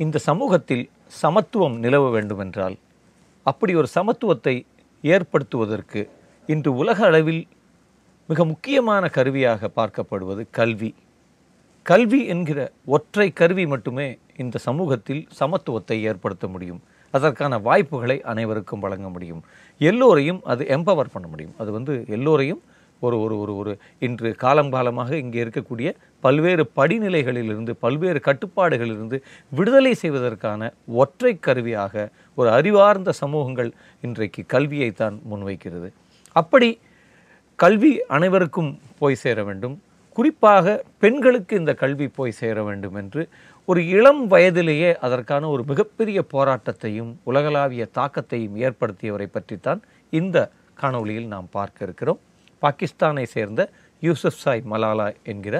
இந்த சமூகத்தில் சமத்துவம் நிலவ வேண்டுமென்றால் அப்படி ஒரு சமத்துவத்தை ஏற்படுத்துவதற்கு இன்று உலக அளவில் மிக முக்கியமான கருவியாக பார்க்கப்படுவது கல்வி. கல்வி என்கிற ஒற்றை கருவி மட்டுமே இந்த சமூகத்தில் சமத்துவத்தை ஏற்படுத்த முடியும். அதற்கான வாய்ப்புகளை அனைவருக்கும் வழங்க முடியும். எல்லோரையும் அது எம்பவர் பண்ண முடியும். அது வந்து எல்லோரையும் ஒரு ஒரு ஒரு ஒரு இன்று காலங்காலமாக இங்கே இருக்கக்கூடிய பல்வேறு படிநிலைகளிலிருந்து பல்வேறு கட்டுப்பாடுகளிலிருந்து விடுதலை செய்வதற்கான ஒற்றை கருவியாக ஒரு அறிவார்ந்த சமூகங்கள் இன்றைக்கு கல்வியைத்தான் முன்வைக்கிறது. அப்படி கல்வி அனைவருக்கும் போய் சேர வேண்டும். குறிப்பாக பெண்களுக்கு இந்த கல்வி போய் சேர வேண்டும் என்று ஒரு இளம் வயதிலேயே அதற்கான ஒரு மிகப்பெரிய போராட்டத்தையும் உலகளாவிய தாக்கத்தையும் ஏற்படுத்தியவரை பற்றித்தான் இந்த காணொளியில் நாம் பார்க்க இருக்கிறோம். பாகிஸ்தானை சேர்ந்த யூசுப் சாய் மலாலா என்கிற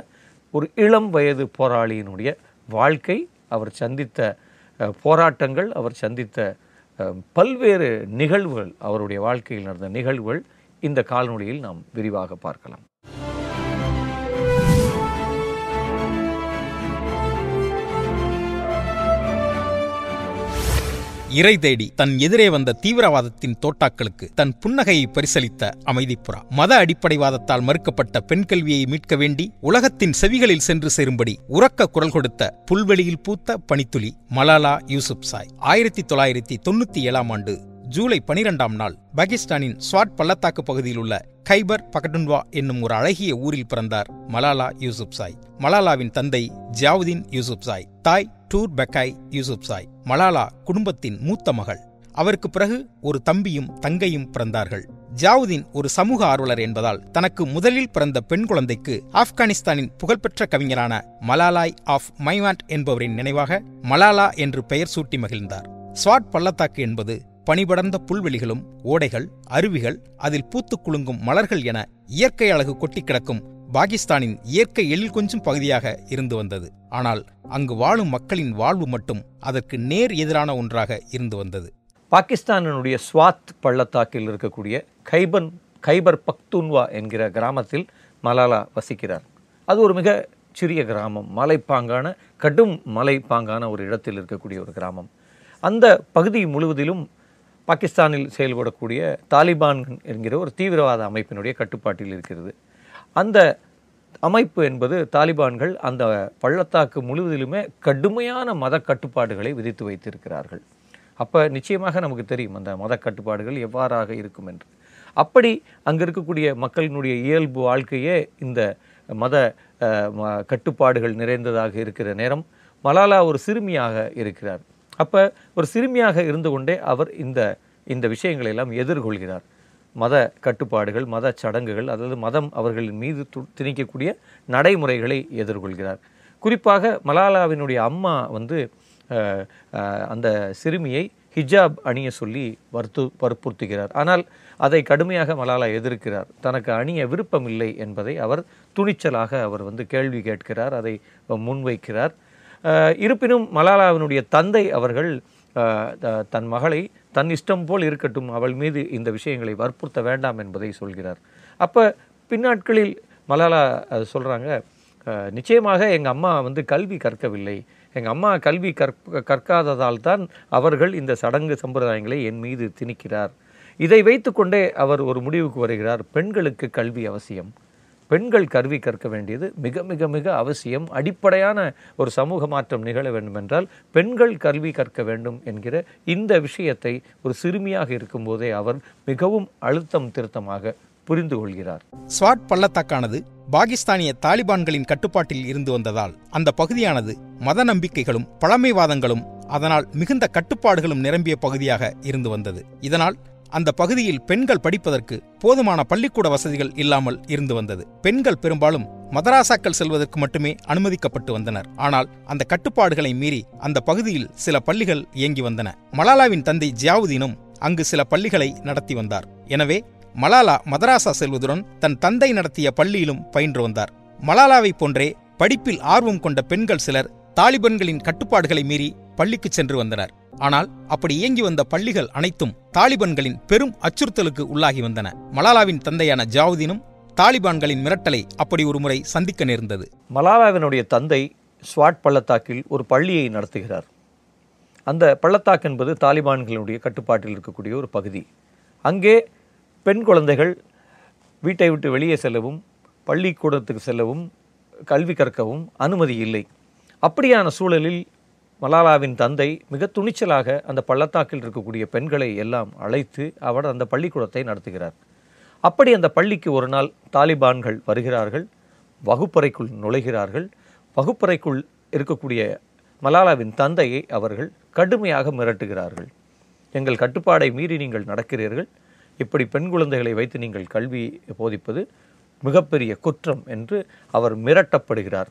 ஒரு இளம் வயது போராளியினுடைய வாழ்க்கை அவர் சந்தித்த போராட்டங்கள் அவர் சந்தித்த பல்வேறு நிகழ்வுகள் அவருடைய வாழ்க்கையில் நடந்த நிகழ்வுகள் இந்த காணொளியில் நாம் விரிவாக பார்க்கலாம். இறை தேடி தன் எதிரே வந்த தீவிரவாதத்தின் தோட்டாக்களுக்கு தன் புன்னகையை பரிசளித்த அமைதிப்புறா. மத அடிப்படைவாதத்தால் மறுக்கப்பட்ட பெண் கல்வியை மீட்க வேண்டி உலகத்தின் செவிகளில் சென்று சேரும்படி உறக்க குரல் கொடுத்த புல்வெளியில் பூத்த பனித்துளி மலாலா யூசுப் சாய். ஆயிரத்தி தொள்ளாயிரத்தி தொண்ணூத்தி ஏழாம் ஆண்டு ஜூலை பனிரெண்டாம் நாள் பாகிஸ்தானின் ஸ்வாட் பள்ளத்தாக்கு பகுதியில் உள்ள கைபர் பகடுன்வா என்னும் ஒரு அழகிய ஊரில் பிறந்தார் மலாலா யூசுப் சாய். மலாலாவின் தந்தை ஜியாவுதீன் யூசுப் சாய். தாய் டூர் பெக்காய் யூசுப் சாய் மலாலா குடும்பத்தின் மூத்த மகள். அவருக்கு பிறகு ஒரு தம்பியும் தங்கையும் பிறந்தார்கள். ஜாவுதீன் ஒரு சமூக ஆர்வலர் என்பதால் தனக்கு முதலில் பிறந்த பெண் குழந்தைக்கு ஆப்கானிஸ்தானின் புகழ்பெற்ற கவிஞரான மலாலாய் ஆஃப் மைவாண்ட் என்பவரின் நினைவாக மலாலா என்று பெயர் சூட்டி மகிழ்ந்தார். ஸ்வாட் பள்ளத்தாக்கு என்பது பனிபடர்ந்த புல்வெளிகளும் ஓடைகள் அருவிகள் அதில் பூத்து குலுங்கும் மலர்கள் என இயற்கை அழகு கொட்டி கிடக்கும் பாகிஸ்தானின் இயற்கை எழில் கொஞ்சம் பகுதியாக இருந்து வந்தது. ஆனால் அங்கு வாழும் மக்களின் வாழ்வு மட்டும் அதற்கு நேர் எதிரான ஒன்றாக இருந்து வந்தது. பாகிஸ்தானினுடைய ஸ்வாத் பள்ளத்தாக்கில் இருக்கக்கூடிய கைபன் கைபர் பக்துன்வா என்கிற கிராமத்தில் மலாலா வசிக்கிறார். அது ஒரு மிக சிறிய கிராமம். மலைப்பாங்கான கடும் மலைப்பாங்கான ஒரு இடத்தில் இருக்கக்கூடிய ஒரு கிராமம். அந்த பகுதி முழுவதிலும் பாகிஸ்தானில் செயல்படக்கூடிய தாலிபான் என்கிற ஒரு தீவிரவாத அமைப்பினுடைய கட்டுப்பாட்டில் இருக்கிறது. அந்த அமைப்பு என்பது தாலிபான்கள் அந்த பள்ளத்தாக்கு முழுவதிலுமே கடுமையான மத கட்டுப்பாடுகளை விதித்து வைத்திருக்கிறார்கள். அப்போ நிச்சயமாக நமக்கு தெரியும் அந்த மத கட்டுப்பாடுகள் எவ்வாறாக இருக்கும் என்று. அப்படி அங்கே இருக்கக்கூடிய மக்களினுடைய இயல்பு வாழ்க்கையே இந்த மத ம- கட்டுப்பாடுகள் நிறைந்ததாக இருக்கிற நேரம் மலாலா ஒரு சிறுமியாக இருக்கிறார். அப்போ ஒரு சிறுமியாக இருந்து கொண்டே அவர் இந்த இந்த விஷயங்களை எல்லாம் எதிர்கொள்கிறார். மத கட்டுப்பாடுகள் மத சடங்குகள் அதாவது மதம் அவர்களின் மீது து- திணிக்கக்கூடிய நடைமுறைகளை எதிர்கொள்கிறார். குறிப்பாக மலாலாவினுடைய அம்மா வந்து அந்த சிறுமியை ஹிஜாப் அணிய சொல்லி வற்பு வற்புறுத்துகிறார். ஆனால் அதை கடுமையாக மலாலா எதிர்க்கிறார். தனக்கு அணிய விருப்பமில்லை என்பதை அவர் துணிச்சலாக அவர் வந்து கேள்வி கேட்கிறார் அதை முன்வைக்கிறார். இருப்பினும் மலாலாவினுடைய தந்தை அவர்கள் த- தன் மகளை தன் இஷ்டம் போல் இருக்கட்டும் அவள் மீது இந்த விஷயங்களை வற்புறுத்த வேண்டாம் என்பதை சொல்கிறார். அப்போ பின்னாட்களில் மலாலா சொல்கிறாங்க நிச்சயமாக எங்கள் அம்மா வந்து கல்வி கற்கவில்லை. எங்கள் அம்மா கல்வி கற்க கற்காததால் தான் அவர்கள் இந்த சடங்கு சம்பிரதாயங்களை என் மீது திணிக்கிறார். இதை வைத்துக்கொண்டே அவர் ஒரு முடிவுக்கு வருகிறார். பெண்களுக்கு கல்வி அவசியம். பெண்கள் கல்வி கற்க வேண்டியது மிக மிக மிக அவசியம். அடிப்படையான ஒரு சமூக மாற்றம் நிகழ வேண்டும் என்றால் பெண்கள் கல்வி கற்க வேண்டும் என்கிற இந்த விஷயத்தை ஒரு சிறுமியாக இருக்கும்போதே அவர் மிகவும் அழுத்தம் திருத்தமாக புரிந்து கொள்கிறார். ஸ்வாட் பள்ளத்தாக்கானது பாகிஸ்தானிய தாலிபான்களின் கட்டுப்பாட்டில் இருந்து வந்ததால் அந்த பகுதியானது மத நம்பிக்கைகளும் பழமைவாதங்களும் அதனால் மிகுந்த கட்டுப்பாடுகளும் நிரம்பிய பகுதியாக இருந்து வந்தது. இதனால் அந்த பகுதியில் பெண்கள் படிப்பதற்கு போதுமான பள்ளிக்கூட வசதிகள் இல்லாமல் இருந்து வந்தது. பெண்கள் பெரும்பாலும் மதராசாக்கள் செல்வதற்கு மட்டுமே அனுமதிக்கப்பட்டு வந்தனர். ஆனால் அந்த கட்டுப்பாடுகளை மீறி அந்த பகுதியில் சில பள்ளிகள் இயங்கி வந்தன. மலாலாவின் தந்தை ஜியாவுதீனும் அங்கு சில பள்ளிகளை நடத்தி வந்தார். எனவே மலாலா மதராசா செல்வதுடன் தன் தந்தை நடத்திய பள்ளியிலும் பயின்று வந்தார். மலாலாவைப் போன்றே படிப்பில் ஆர்வம் கொண்ட பெண்கள் சிலர் தாலிபன்களின் கட்டுப்பாடுகளை மீறி பள்ளிக்கு சென்று வந்தனர். ஆனால் அப்படி இயங்கி வந்த பள்ளிகள் அனைத்தும் தாலிபன்களின் பெரும் அச்சுறுத்தலுக்கு உள்ளாகி வந்தன. மலாலாவின் தந்தையான ஜாவுதீனும் தாலிபான்களின் மிரட்டலை அப்படி ஒரு முறை சந்திக்க நேர்ந்தது. மலாலாவினுடைய தந்தை ஸ்வாட் பள்ளத்தாக்கில் ஒரு பள்ளியை நடத்துகிறார். அந்த பள்ளத்தாக்கு என்பது தாலிபான்களுடைய கட்டுப்பாட்டில் இருக்கக்கூடிய ஒரு பகுதி. அங்கே பெண் குழந்தைகள் வீட்டை விட்டு வெளியே செல்லவும் பள்ளிக்கூடத்துக்கு செல்லவும் கல்வி கற்கவும் அனுமதி இல்லை. அப்படியான சூழலில் மலாலாவின் தந்தை மிக துணிச்சலாக அந்த பள்ளத்தாக்கில் இருக்கக்கூடிய பெண்களை எல்லாம் அழைத்து அவர் அந்த பள்ளிக்கூடத்தை நடத்துகிறார். அப்படி அந்த பள்ளிக்கு ஒரு நாள் தாலிபான்கள் வருகிறார்கள் வகுப்பறைக்குள் நுழைகிறார்கள். வகுப்பறைக்குள் இருக்கக்கூடிய மலாலாவின் தந்தையை அவர்கள் கடுமையாக மிரட்டுகிறார்கள். எங்கள் கட்டுப்பாடை மீறி நீங்கள் நடக்கிறீர்கள். இப்படி பெண் குழந்தைகளை வைத்து நீங்கள் கல்வி போதிப்பது மிகப்பெரிய குற்றம் என்று அவர் மிரட்டப்படுகிறார்.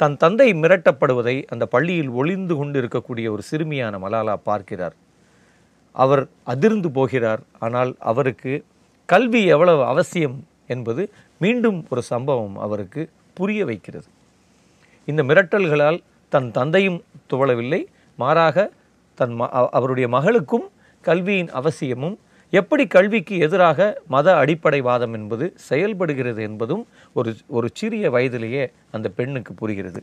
தன் தந்தை மிரட்டப்படுவதை அந்த பள்ளியில் ஒளிந்து கொண்டு இருக்கக்கூடிய ஒரு சிறுமியான மலாலா பார்க்கிறார். அவர் அதிர்ந்து போகிறார். ஆனால் அவருக்கு கல்வி எவ்வளவு அவசியம் என்பது மீண்டும் ஒரு சம்பவம் அவருக்கு புரிய வைக்கிறது. இந்த மிரட்டல்களால் தன் தந்தையும் துவளவில்லை. மாறாக தன் ம அவருடைய மகளுக்கும் கல்வியின் அவசியமும் எப்படி கல்விக்கு எதிராக மத அடிப்படைவாதம் என்பது செயல்படுகிறது என்பதும் ஒரு ஒரு சிறிய வயதிலேயே அந்த பெண்ணுக்கு புரிகிறது.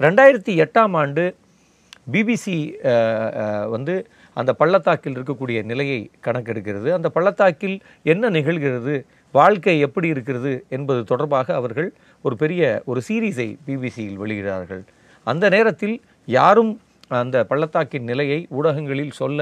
ரெண்டாயிரத்தி எட்டாம் ஆண்டு பிபிசி வந்து அந்த பள்ளத்தாக்கில் இருக்கக்கூடிய நிலையை கணக்கெடுக்கிறது. அந்த பள்ளத்தாக்கில் என்ன நிகழ்கிறது வாழ்க்கை எப்படி இருக்கிறது என்பது தொடர்பாக அவர்கள் ஒரு பெரிய ஒரு சீரீஸை பிபிசியில் வெளியிடுகிறார்கள். அந்த நேரத்தில் யாரும் அந்த பள்ளத்தாக்கின் நிலையை ஊடகங்களில் சொல்ல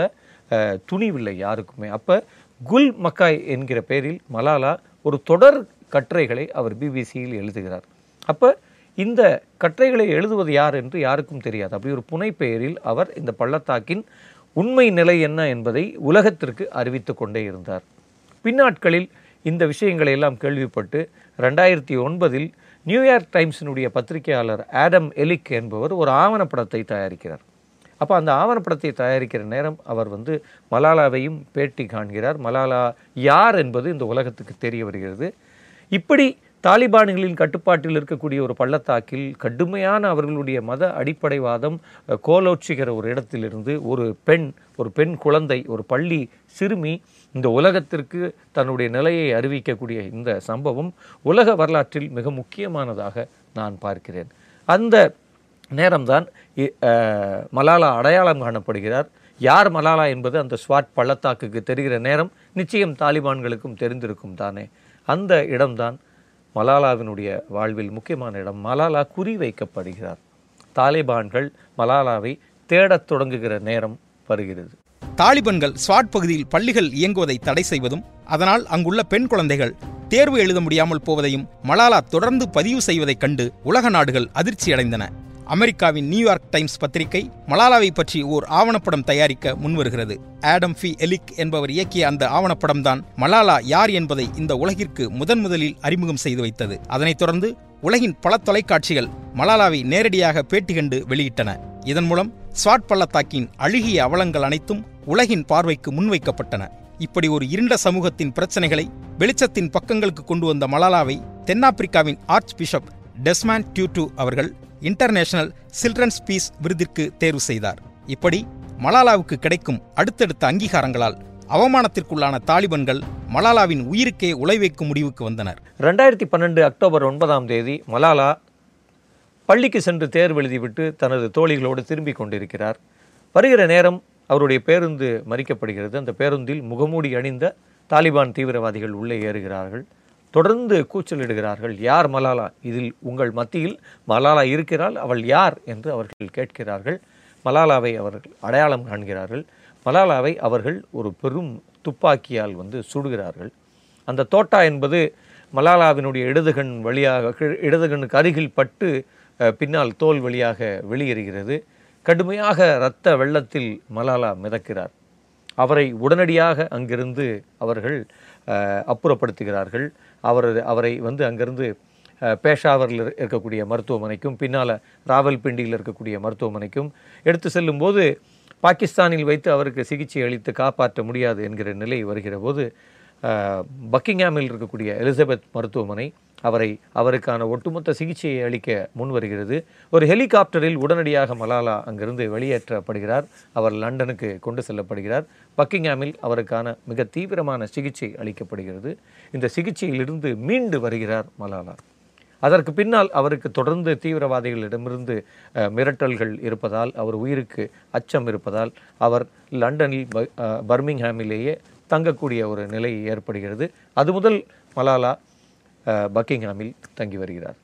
துணிவில்லை யாருக்குமே. அப்போ குல் மக்காய் என்கிற பெயரில் மலாலா ஒரு தொடர் கட்டுரைகளை அவர் பிபிசியில் எழுதுகிறார். அப்போ இந்த கட்டுரைகளை எழுதுவது யார் என்று யாருக்கும் தெரியாது. அப்படி ஒரு புனைப்பெயரில் அவர் இந்த பள்ளத்தாக்கின் உண்மை நிலை என்ன என்பதை உலகத்திற்கு அறிவித்து கொண்டே இருந்தார். பின்னாட்களில் இந்த விஷயங்களை எல்லாம் கேள்விப்பட்டு ரெண்டாயிரத்தி ஒன்பதில் நியூயார்க் டைம்ஸினுடைய பத்திரிகையாளர் ஆடம் எலிக் என்பவர் ஒரு ஆவணப்படத்தை தயாரிக்கிறார். அப்போ அந்த ஆவணப்படத்தை தயாரிக்கிற நேரம் அவர் வந்து மலாலாவையும் பேட்டி காண்கிறார். மலாலா யார் என்பது இந்த உலகத்துக்கு தெரிய வருகிறது. இப்படி தாலிபான்களின் கட்டுப்பாட்டில் இருக்கக்கூடிய ஒரு பள்ளத்தாக்கில் கடுமையான அவர்களுடைய மத அடிப்படைவாதம் அஹ், கோலோச்சுகிற ஒரு இடத்திலிருந்து ஒரு பெண் ஒரு பெண் குழந்தை ஒரு பள்ளி சிறுமி இந்த உலகத்திற்கு தன்னுடைய நிலையை அறிவிக்கக்கூடிய இந்த சம்பவம் உலக வரலாற்றில் மிக முக்கியமானதாக நான் பார்க்கிறேன். அந்த நேரம்தான் இ- மலாலா அடையாளம் காணப்படுகிறார். யார் மலாலா என்பது அந்த ஸ்வாட் பள்ளத்தாக்குக்கு தெரிகிற நேரம் நிச்சயம் தாலிபான்களுக்கும் தெரிந்திருக்கும் தானே. அந்த இடம்தான் மலாலாவினுடைய வாழ்வில் முக்கியமான இடம். மலாலா குறிவைக்கப்படுகிறார். தாலிபான்கள் மலாலாவை தேடத் தொடங்குகிற நேரம் வருகிறது. தாலிபன்கள் ஸ்வாட் பகுதியில் பள்ளிகள் இயங்குவதை தடை செய்வதும் அதனால் அங்குள்ள பெண் குழந்தைகள் தேர்வு எழுத முடியாமல் போவதையும் மலாலா தொடர்ந்து பதிவு செய்வதைக் கண்டு உலக நாடுகள் அதிர்ச்சியடைந்தன. அமெரிக்காவின் நியூயார்க் டைம்ஸ் பத்திரிகை மலாலாவை பற்றி ஓர் ஆவணப்படம் தயாரிக்க முன்வருகிறது. ஆடம் ஃபி எலிக் என்பவர் இயக்கிய அந்த ஆவணப்படம்தான் மலாலா யார் என்பதை இந்த உலகிற்கு முதன் முதலில் அறிமுகம் செய்து வைத்தது. அதனைத் தொடர்ந்து உலகின் பல தொலைக்காட்சிகள் மலாலாவை நேரடியாக பேட்டி கண்டு வெளியிட்டன. இதன் மூலம் ஸ்வாட் பள்ளத்தாக்கின் அழுகிய அவலங்கள் அனைத்தும் உலகின் பார்வைக்கு முன்வைக்கப்பட்டன. இப்படி ஒரு இருண்ட சமூகத்தின் பிரச்சனைகளை வெளிச்சத்தின் பக்கங்களுக்கு கொண்டு வந்த மலாலாவை தென்னாப்பிரிக்காவின் ஆர்ச் பிஷப் டெஸ்மான் டியூட்டு அவர்கள் இன்டர்நேஷனல் சில்ட்ரன்ஸ் பீஸ் விருதிற்கு தேர்வு செய்தார். இப்படி மலாலாவுக்கு கிடைக்கும் அடுத்தடுத்த அங்கீகாரங்களால் அவமானத்திற்குள்ளான தாலிபன்கள் மலாலாவின் உயிருக்கே உழைவைக்கும் முடிவுக்கு வந்தனர். ரெண்டாயிரத்தி பன்னெண்டு அக்டோபர் ஒன்பதாம் தேதி மலாலா பள்ளிக்கு சென்று தேர்வு எழுதிவிட்டு தனது தோழிகளோடு திரும்பிக் கொண்டிருக்கிறார். வருகிற நேரம் அவருடைய பேருந்து மறிக்கப்படுகிறது. அந்த பேருந்தில் முகமூடி அணிந்த தாலிபான் தீவிரவாதிகள் உள்ளே ஏறுகிறார்கள். தொடர்ந்து கூச்சலிடுகிறார்கள். யார் மலாலா? இதில் உங்கள் மத்தியில் மலாலா இருக்கிறாள். அவள் யார்? என்று அவர்கள் கேட்கிறார்கள். மலாலாவை அவர்கள் அடையாளம் காண்கிறார்கள். மலாலாவை அவர்கள் ஒரு பெரும் துப்பாக்கியால் வந்து சுடுகிறார்கள். அந்த தோட்டா என்பது மலாலாவினுடைய இடதுகண் வழியாக இடதுகண்ணுக்கு அருகில் பட்டு பின்னால் தோல் வழியாக வெளியேறுகிறது. கடுமையாக இரத்த வெள்ளத்தில் மலாலா மிதக்கிறார். அவரை உடனடியாக அங்கிருந்து அவர்கள் அப்புறப்படுத்துகிறார்கள். அவர் அவரை வந்து அங்கிருந்து பேஷாவரில் இருக்கக்கூடிய மருத்துவமனைக்கும் பின்னால் ராவல்பிண்டியில் இருக்கக்கூடிய மருத்துவமனைக்கும் எடுத்து செல்லும்போது பாகிஸ்தானில் வைத்து அவருக்கு சிகிச்சை அளித்து காப்பாற்ற முடியாது என்கிற நிலை வருகிற போது பக்கிங்ஹாமில் இருக்கக்கூடிய எலிசபெத் மருத்துவமனை அவரை அவருக்கான ஒட்டுமொத்த சிகிச்சையை அளிக்க முன் வருகிறது ஒரு ஹெலிகாப்டரில் உடனடியாக மலாலா அங்கிருந்து வெளியேற்றப்படுகிறார். அவர் லண்டனுக்கு கொண்டு செல்லப்படுகிறார். பக்கிங்ஹாமில் அவருக்கான மிக தீவிரமான சிகிச்சை அளிக்கப்படுகிறது. இந்த சிகிச்சையிலிருந்து மீண்டு வருகிறார் மலாலா. அதற்கு பின்னால் அவருக்கு தொடர்ந்து தீவிரவாதிகளிடமிருந்து மிரட்டல்கள் இருப்பதால் அவர் உயிருக்கு அச்சம் இருப்பதால் அவர் லண்டனில் பர்மிங்ஹாமிலேயே தங்கக்கூடிய ஒரு நிலை ஏற்படுகிறது. அது முதல் மலாலா பக்கிங்ஹாமில் தங்கி வருகிறார்.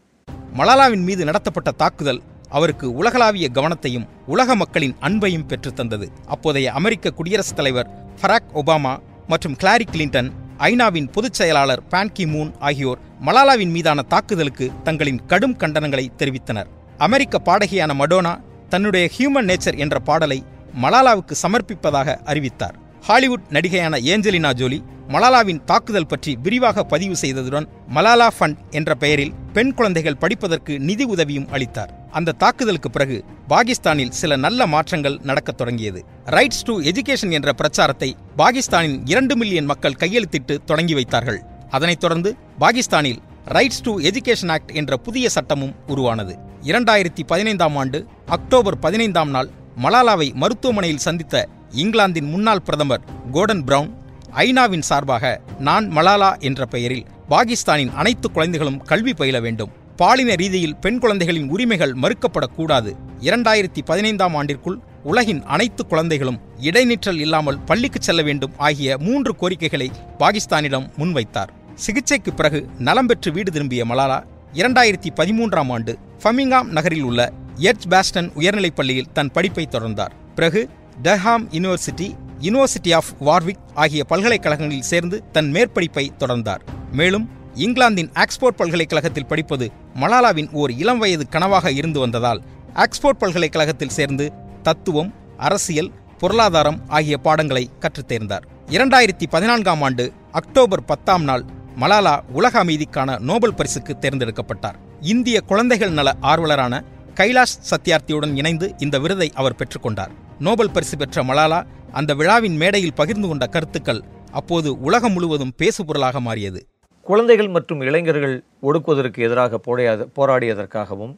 மலாலாவின் மீது நடத்தப்பட்ட தாக்குதல் அவருக்கு உலகளாவிய கவனத்தையும் உலக மக்களின் அன்பையும் பெற்றுத் தந்தது. அப்போதைய அமெரிக்க குடியரசுத் தலைவர் ஃபராக் ஒபாமா மற்றும் கிளாரி கிளின்டன் ஐநாவின் பொதுச் செயலாளர் பான் கி மூன் ஆகியோர் மலாலாவின் மீதான தாக்குதலுக்கு தங்களின் கடும் கண்டனங்களை தெரிவித்தனர். அமெரிக்க பாடகியான மடோனா தன்னுடைய ஹியூமன் நேச்சர் என்ற பாடலை மலாலாவுக்கு சமர்ப்பிப்பதாக அறிவித்தார். ஹாலிவுட் நடிகையான ஏஞ்சலினா ஜோலி மலாலாவின் தாக்குதல் பற்றி விரிவாக பதிவு செய்ததுடன் மலாலா ஃபண்ட் என்ற பெயரில் பெண் குழந்தைகள் படிப்பதற்கு நிதி உதவியும் அளித்தார். அந்த தாக்குதலுக்கு பிறகு பாகிஸ்தானில் சில நல்ல மாற்றங்கள் நடக்கத் தொடங்கியது. ரைட்ஸ் டு எஜுகேஷன் என்ற பிரச்சாரத்தை பாகிஸ்தானின் இரண்டு மில்லியன் மக்கள் கையெழுத்திட்டு தொடங்கி வைத்தார்கள். அதனைத் தொடர்ந்து பாகிஸ்தானில் ரைட்ஸ் டு எஜுகேஷன் ஆக்ட் என்ற புதிய சட்டமும் உருவானது. இரண்டாயிரத்தி பதினைந்தாம் ஆண்டு அக்டோபர் பதினைந்தாம் நாள் மலாலாவை மருத்துவமனையில் சந்தித்த இங்கிலாந்தின் முன்னாள் பிரதமர் கோர்டன் பிரவுன் ஐநாவின் சார்பாக நான் மலாலா என்ற பெயரில் பாகிஸ்தானின் அனைத்து குழந்தைகளும் கல்வி பயில வேண்டும். பாலின ரீதியில் பெண் குழந்தைகளின் உரிமைகள் மறுக்கப்படக்கூடாது. இரண்டாயிரத்தி பதினைந்தாம் ஆண்டிற்குள் உலகின் அனைத்து குழந்தைகளும் இடைநிற்றல் இல்லாமல் பள்ளிக்கு செல்ல வேண்டும் ஆகிய மூன்று கோரிக்கைகளை பாகிஸ்தானிடம் முன்வைத்தார். சிகிச்சைக்கு பிறகு நலம் பெற்று வீடு திரும்பிய மலாலா இரண்டாயிரத்தி பதிமூன்றாம் ஆண்டு ஃபமிங்காம் நகரில் உள்ள எட்ஜ் பாஸ்டன் உயர்நிலைப் பள்ளியில் தன் படிப்பை தொடர்ந்தார். பிறகு Durham university university of Warwick ஆகிய பல்கலைக்கழகங்களில் சேர்ந்து தன் மேற்படிப்பை தொடர்ந்தார். மேலும் இங்கிலாந்தின் ஆக்ஸ்போர்ட் பல்கலைக்கழகத்தில் படிப்பது மலாலாவின் ஓர் இளம் வயது கனவாக இருந்து வந்ததால் ஆக்ஸ்போர்ட் பல்கலைக்கழகத்தில் சேர்ந்து தத்துவம் அரசியல் பொருளாதாரம் ஆகிய பாடங்களை கற்றுத் தேர்ந்தார். இரண்டாயிரத்தி பதினான்காம் ஆண்டு அக்டோபர் பத்தாம் நாள் மலாலா உலக அமைதிக்கான நோபல் பரிசுக்கு தேர்ந்தெடுக்கப்பட்டார். இந்திய குழந்தைகள் நல ஆர்வலரான கைலாஷ் சத்யார்த்தியுடன் இணைந்து இந்த விருதை அவர் பெற்றுக்கொண்டார். நோபல் பரிசு பெற்ற மலாலா அந்த விழாவின் மேடையில் பகிர்ந்து கொண்ட கருத்துக்கள் அப்போது உலகம் முழுவதும் பேசுபொருளாக மாறியது. குழந்தைகள் மற்றும் இளைஞர்கள் ஒடுக்குவதற்கு எதிராக போடையாத போராடியதற்காகவும்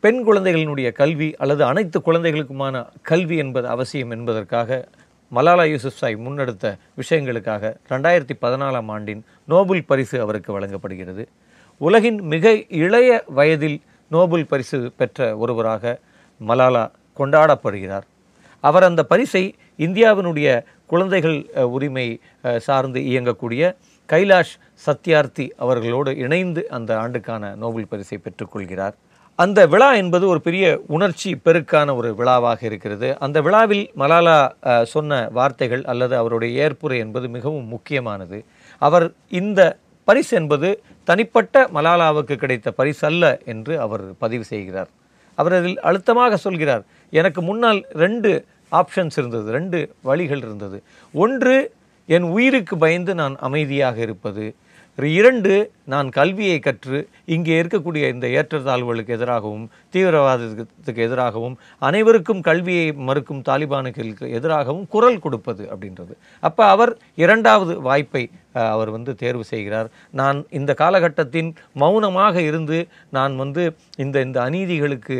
பெண் குழந்தைகளினுடைய கல்வி அல்லது அனைத்து குழந்தைகளுக்குமான கல்வி என்பது அவசியம் என்பதற்காக மலாலா யூசுப்சாய் முன்னெடுத்த விஷயங்களுக்காக ரெண்டாயிரத்தி பதினாலாம் ஆண்டின் நோபல் பரிசு அவருக்கு வழங்கப்படுகிறது. உலகின் மிக இளைய வயதில் நோபல் பரிசு பெற்ற ஒருவராக மலாலா கொண்டாடப்படுகிறார். அவர் அந்த பரிசை இந்தியாவினுடைய குழந்தைகள் உரிமை சார்ந்து இயங்கக்கூடிய கைலாஷ் சத்யார்த்தி அவர்களோடு இணைந்து அந்த ஆண்டுக்கான நோபல் பரிசை பெற்றுக்கொள்கிறார். அந்த விழா என்பது ஒரு பெரிய உணர்ச்சி பெருக்கான ஒரு விழாவாக இருக்கிறது. அந்த விழாவில் மலாலா சொன்ன வார்த்தைகள் அல்லது அவருடைய ஏற்புரை என்பது மிகவும் முக்கியமானது. அவர் இந்த பரிசு என்பது தனிப்பட்ட மலாலாவுக்கு கிடைத்த பரிசு அல்ல என்று அவர் பதிவு செய்கிறார். அவர் அதில் அழுத்தமாக சொல்கிறார் எனக்கு முன்னால் ரெண்டு ஆப்ஷன்ஸ் இருந்தது ரெண்டு வழிகள் இருந்தது. ஒன்று என் உயிருக்கு பயந்து நான் அமைதியாக இருப்பது. இரண்டு நான் கல்வியை கற்று இங்கே இருக்கக்கூடிய இந்த ஏற்றத்தாழ்வுகளுக்கு எதிராகவும் தீவிரவாதத்துக்கு எதிராகவும் அனைவருக்கும் கல்வியை மறுக்கும் தாலிபானுக்கு எதிராகவும் குரல் கொடுப்பது அப்படின்றது. அப்போ அவர் இரண்டாவது வாய்ப்பை அவர் வந்து தேர்வு செய்கிறார். நான் இந்த காலகட்டத்தின் மௌனமாக இருந்து நான் வந்து இந்த இந்த அநீதிகளுக்கு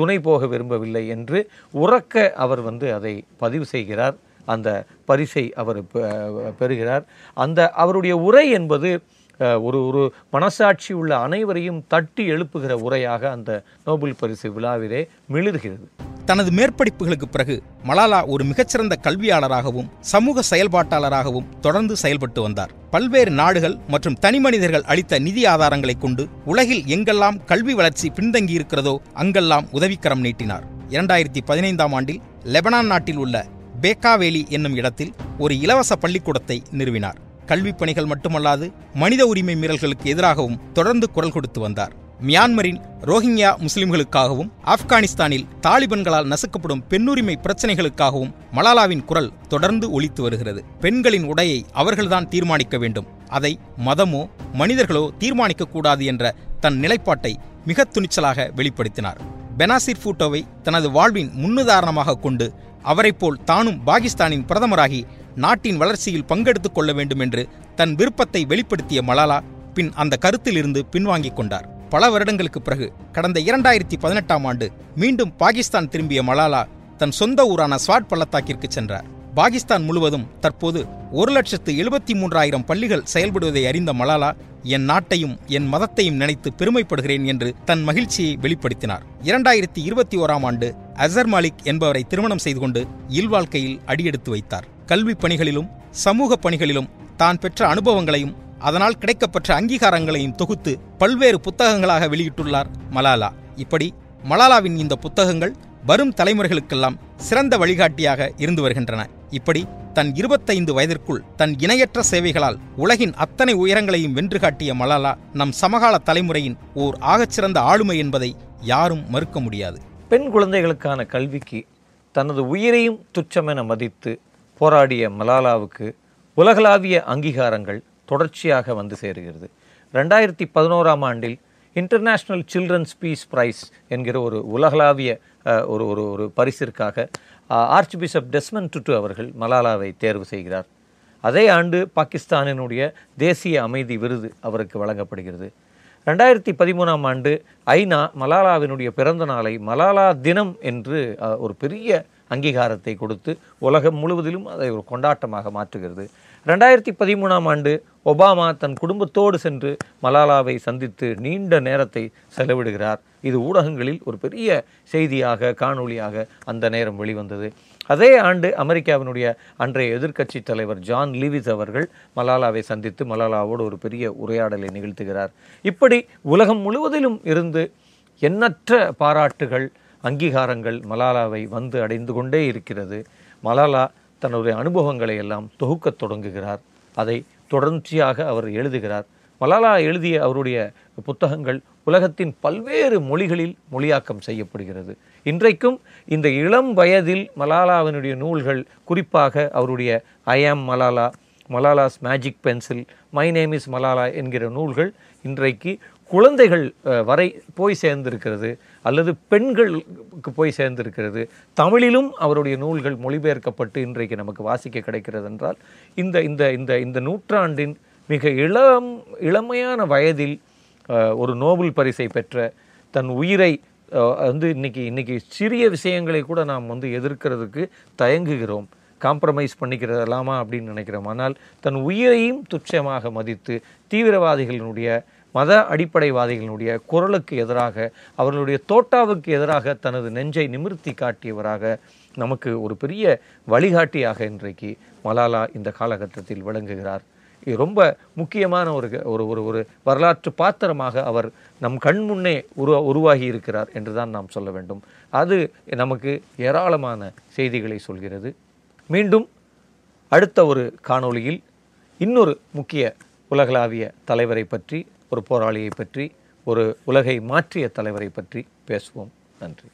துணை போக விரும்பவில்லை என்று உறக்க அவர் வந்து அதை பதிவு செய்கிறார். அந்த பரிசை அவர் பெ- பெறுகிறார். அந்த அவருடைய உரை என்பது ஒரு ஒரு மனசாட்சி உள்ள அனைவரையும் தட்டி எழுப்புகிற உரையாக அந்த நோபல் பரிசு விழாவிலே மிளிர்கிறது. தனது மேற்படிப்புகளுக்கு பிறகு மலாலா ஒரு மிகச்சிறந்த கல்வியாளராகவும் சமூக செயல்பாட்டாளராகவும் தொடர்ந்து செயல்பட்டு வந்தார். பல்வேறு நாடுகள் மற்றும் தனிமனிதர்கள் அளித்த நிதி ஆதாரங்களைக் கொண்டு உலகில் எங்கெல்லாம் கல்வி வளர்ச்சி பின்தங்கியிருக்கிறதோ அங்கெல்லாம் உதவிக்கரம் நீட்டினார். இரண்டாயிரத்தி பதினைந்தாம் ஆண்டில் லெபனான் நாட்டில் உள்ள பேக்காவேலி என்னும் இடத்தில் ஒரு இலவச பள்ளிக்கூடத்தை நிறுவினார். கல்விப் பணிகள் மட்டுமல்லாது மனித உரிமை மீறல்களுக்கு எதிராகவும் தொடர்ந்து குரல் கொடுத்து வந்தார். மியான்மரின் ரோஹிங்யா முஸ்லிம்களுக்காகவும் ஆப்கானிஸ்தானில் தாலிபன்களால் நசுக்கப்படும் பெண்ணுரிமை பிரச்சனைகளுக்காகவும் மலாலாவின் குரல் தொடர்ந்து ஒலித்து வருகிறது. பெண்களின் உடையை அவர்கள்தான் தீர்மானிக்க வேண்டும். அதை மதமோ மனிதர்களோ தீர்மானிக்க கூடாது என்ற தன் நிலைப்பாட்டை மிக துணிச்சலாக வெளிப்படுத்தினார். பெனாசிர் பூட்டோவை தனது வாழ்வின் முன்னுதாரணமாக கொண்டு அவரைப் போல் தானும் பாகிஸ்தானின் பிரதமராகி நாட்டின் வளர்ச்சியில் பங்கெடுத்துக் கொள்ள வேண்டும் என்று தன் விருப்பத்தை வெளிப்படுத்திய மலாலா பின் அந்த கருத்திலிருந்து பின்வாங்கிக் கொண்டார். பல வருடங்களுக்கு பிறகு கடந்த இரண்டாயிரத்தி பதினெட்டாம் ஆண்டு மீண்டும் பாகிஸ்தான் திரும்பிய மலாலா தன் சொந்த ஊரான ஸ்வாட் பள்ளத்தாக்கிற்கு சென்றார். பாகிஸ்தான் முழுவதும் தற்போது ஒரு லட்சத்து எழுபத்தி மூன்றாயிரம் பள்ளிகள் செயல்படுவதை அறிந்த மலாலா என் நாட்டையும் என் மதத்தையும் நினைத்து பெருமைப்படுகிறேன் என்று தன் மகிழ்ச்சியை வெளிப்படுத்தினார். இரண்டாயிரத்தி இருபத்தி ஓராம் ஆண்டு அசர் மாலிக் என்பவரை திருமணம் செய்து கொண்டு இல்வாழ்க்கையில் அடியெடுத்து வைத்தார். கல்வி பணிகளிலும் சமூக பணிகளிலும் தான் பெற்ற அனுபவங்களையும் அதனால் கிடைக்கப்பெற்ற அங்கீகாரங்களையும் தொகுத்து பல்வேறு புத்தகங்களாக வெளியிட்டுள்ளார் மலாலா. இப்படி மலாலாவின் இந்த புத்தகங்கள் வரும் தலைமுறைகளுக்கெல்லாம் சிறந்த வழிகாட்டியாக இருந்து வருகின்றன. இப்படி தன் இருபத்தைந்து வயதிற்குள் தன் இணையற்ற சேவைகளால் உலகின் அத்தனை உயரங்களையும் வென்று காட்டிய மலாலா நம் சமகால தலைமுறையின் ஓர் ஆகச்சிறந்த ஆளுமை என்பதை யாரும் மறுக்க முடியாது. பெண் குழந்தைகளுக்கான கல்விக்கு தனது உயிரையும் துச்சமென மதித்து போராடிய மலாலாவுக்கு உலகளாவிய அங்கீகாரங்கள் தொடர்ச்சியாக வந்து சேருகிறது. ரெண்டாயிரத்தி பதினோராம் ஆண்டில் இன்டர்நேஷ்னல் சில்ட்ரன்ஸ் பீஸ் பிரைஸ் என்கிற ஒரு உலகளாவிய ஒரு ஒரு ஒரு பரிசிற்காக ஆர்ச் பிஷப் டெஸ்மன் டுட்டு அவர்கள் மலாலாவை தேர்வு செய்கிறார். அதே ஆண்டு பாகிஸ்தானினுடைய தேசிய அமைதி விருது அவருக்கு வழங்கப்படுகிறது. ரெண்டாயிரத்தி பதிமூணாம் ஆண்டு ஐநா மலாலாவினுடைய பிறந்த நாளை மலாலா தினம் என்று ஒரு பெரிய அங்கீகாரத்தை கொடுத்து உலகம் முழுவதிலும் அதை ஒரு கொண்டாட்டமாக மாற்றுகிறது. ரெண்டாயிரத்தி பதிமூணாம் ஆண்டு ஒபாமா தன் குடும்பத்தோடு சென்று மலாலாவை சந்தித்து நீண்ட நேரத்தை செலவிடுகிறார். இது ஊடகங்களில் ஒரு பெரிய செய்தியாக காணொளியாக அந்த நேரம் வெளிவந்தது. அதே ஆண்டு அமெரிக்காவினுடைய அன்றைய எதிர்க்கட்சி தலைவர் ஜான் லீவிஸ் அவர்கள் மலாலாவை சந்தித்து மலாலாவோடு ஒரு பெரிய உரையாடலை நிகழ்த்துகிறார். இப்படி உலகம் முழுவதிலும் இருந்து எண்ணற்ற பாராட்டுகள் அங்கீகாரங்கள் மலாலாவை வந்து அடைந்து கொண்டே இருக்கிறது. மலாலா தன்னுடைய அனுபவங்களை எல்லாம் தொகுக்கத் தொடங்குகிறார். அதை தொடர்ச்சியாக அவர் எழுதுகிறார். மலாலா எழுதிய அவருடைய புத்தகங்கள் உலகத்தின் பல்வேறு மொழிகளில் மொழியாக்கம் செய்யப்படுகிறது. இன்றைக்கும் இந்த இளம் வயதில் மலாலாவினுடைய நூல்கள் குறிப்பாக அவருடைய I am Malala Malala's magic pencil my name is Malala என்கிற நூல்கள் இன்றைக்கு குழந்தைகள் வரை போய் சேர்ந்திருக்கிறது அல்லது பெண்களுக்கு போய் சேர்ந்திருக்கிறது. தமிழிலும் அவருடைய நூல்கள் மொழிபெயர்க்கப்பட்டு இன்றைக்கு நமக்கு வாசிக்க கிடைக்கிறது என்றால் இந்த இந்த இந்த இந்த நூற்றாண்டின் மிக இளம் இளமையான வயதில் ஒரு நோபல் பரிசை பெற்ற தன் உயிரை வந்து இன்னைக்கு இன்றைக்கி சிறிய விஷயங்களை கூட நாம் வந்து எதிர்க்கிறதுக்கு தயங்குகிறோம். காம்ப்ரமைஸ் பண்ணிக்கிறதலாமா அப்படின்னு நினைக்கிறோம். ஆனால் தன் உயிரையும் துச்சமாக மதித்து தீவிரவாதிகளினுடைய மத அடிப்படைவாதிகளினுடைய குரலுக்கு எதிராக அவர்களுடைய தோட்டாவுக்கு எதிராக தனது நெஞ்சை நிமிர்த்தி காட்டியவராக நமக்கு ஒரு பெரிய வழிகாட்டியாக இன்றைக்கு மலாலா இந்த காலகட்டத்தில் விளங்குகிறார். ரொம்ப முக்கியமான ஒரு ஒரு ஒரு ஒரு வரலாற்று பாத்திரமாக அவர் நம் கண் முன்னே உருவா உருவாகி இருக்கிறார் என்று தான் நாம் சொல்ல வேண்டும். அது நமக்கு ஏராளமான செய்திகளை சொல்கிறது. மீண்டும் அடுத்த ஒரு காணொளியில் இன்னொரு முக்கிய உலகளாவிய தலைவரை பற்றி ஒரு போராளியை பற்றி ஒரு உலகை மாற்றிய தலைவரை பற்றி பேசுவோம். நன்றி.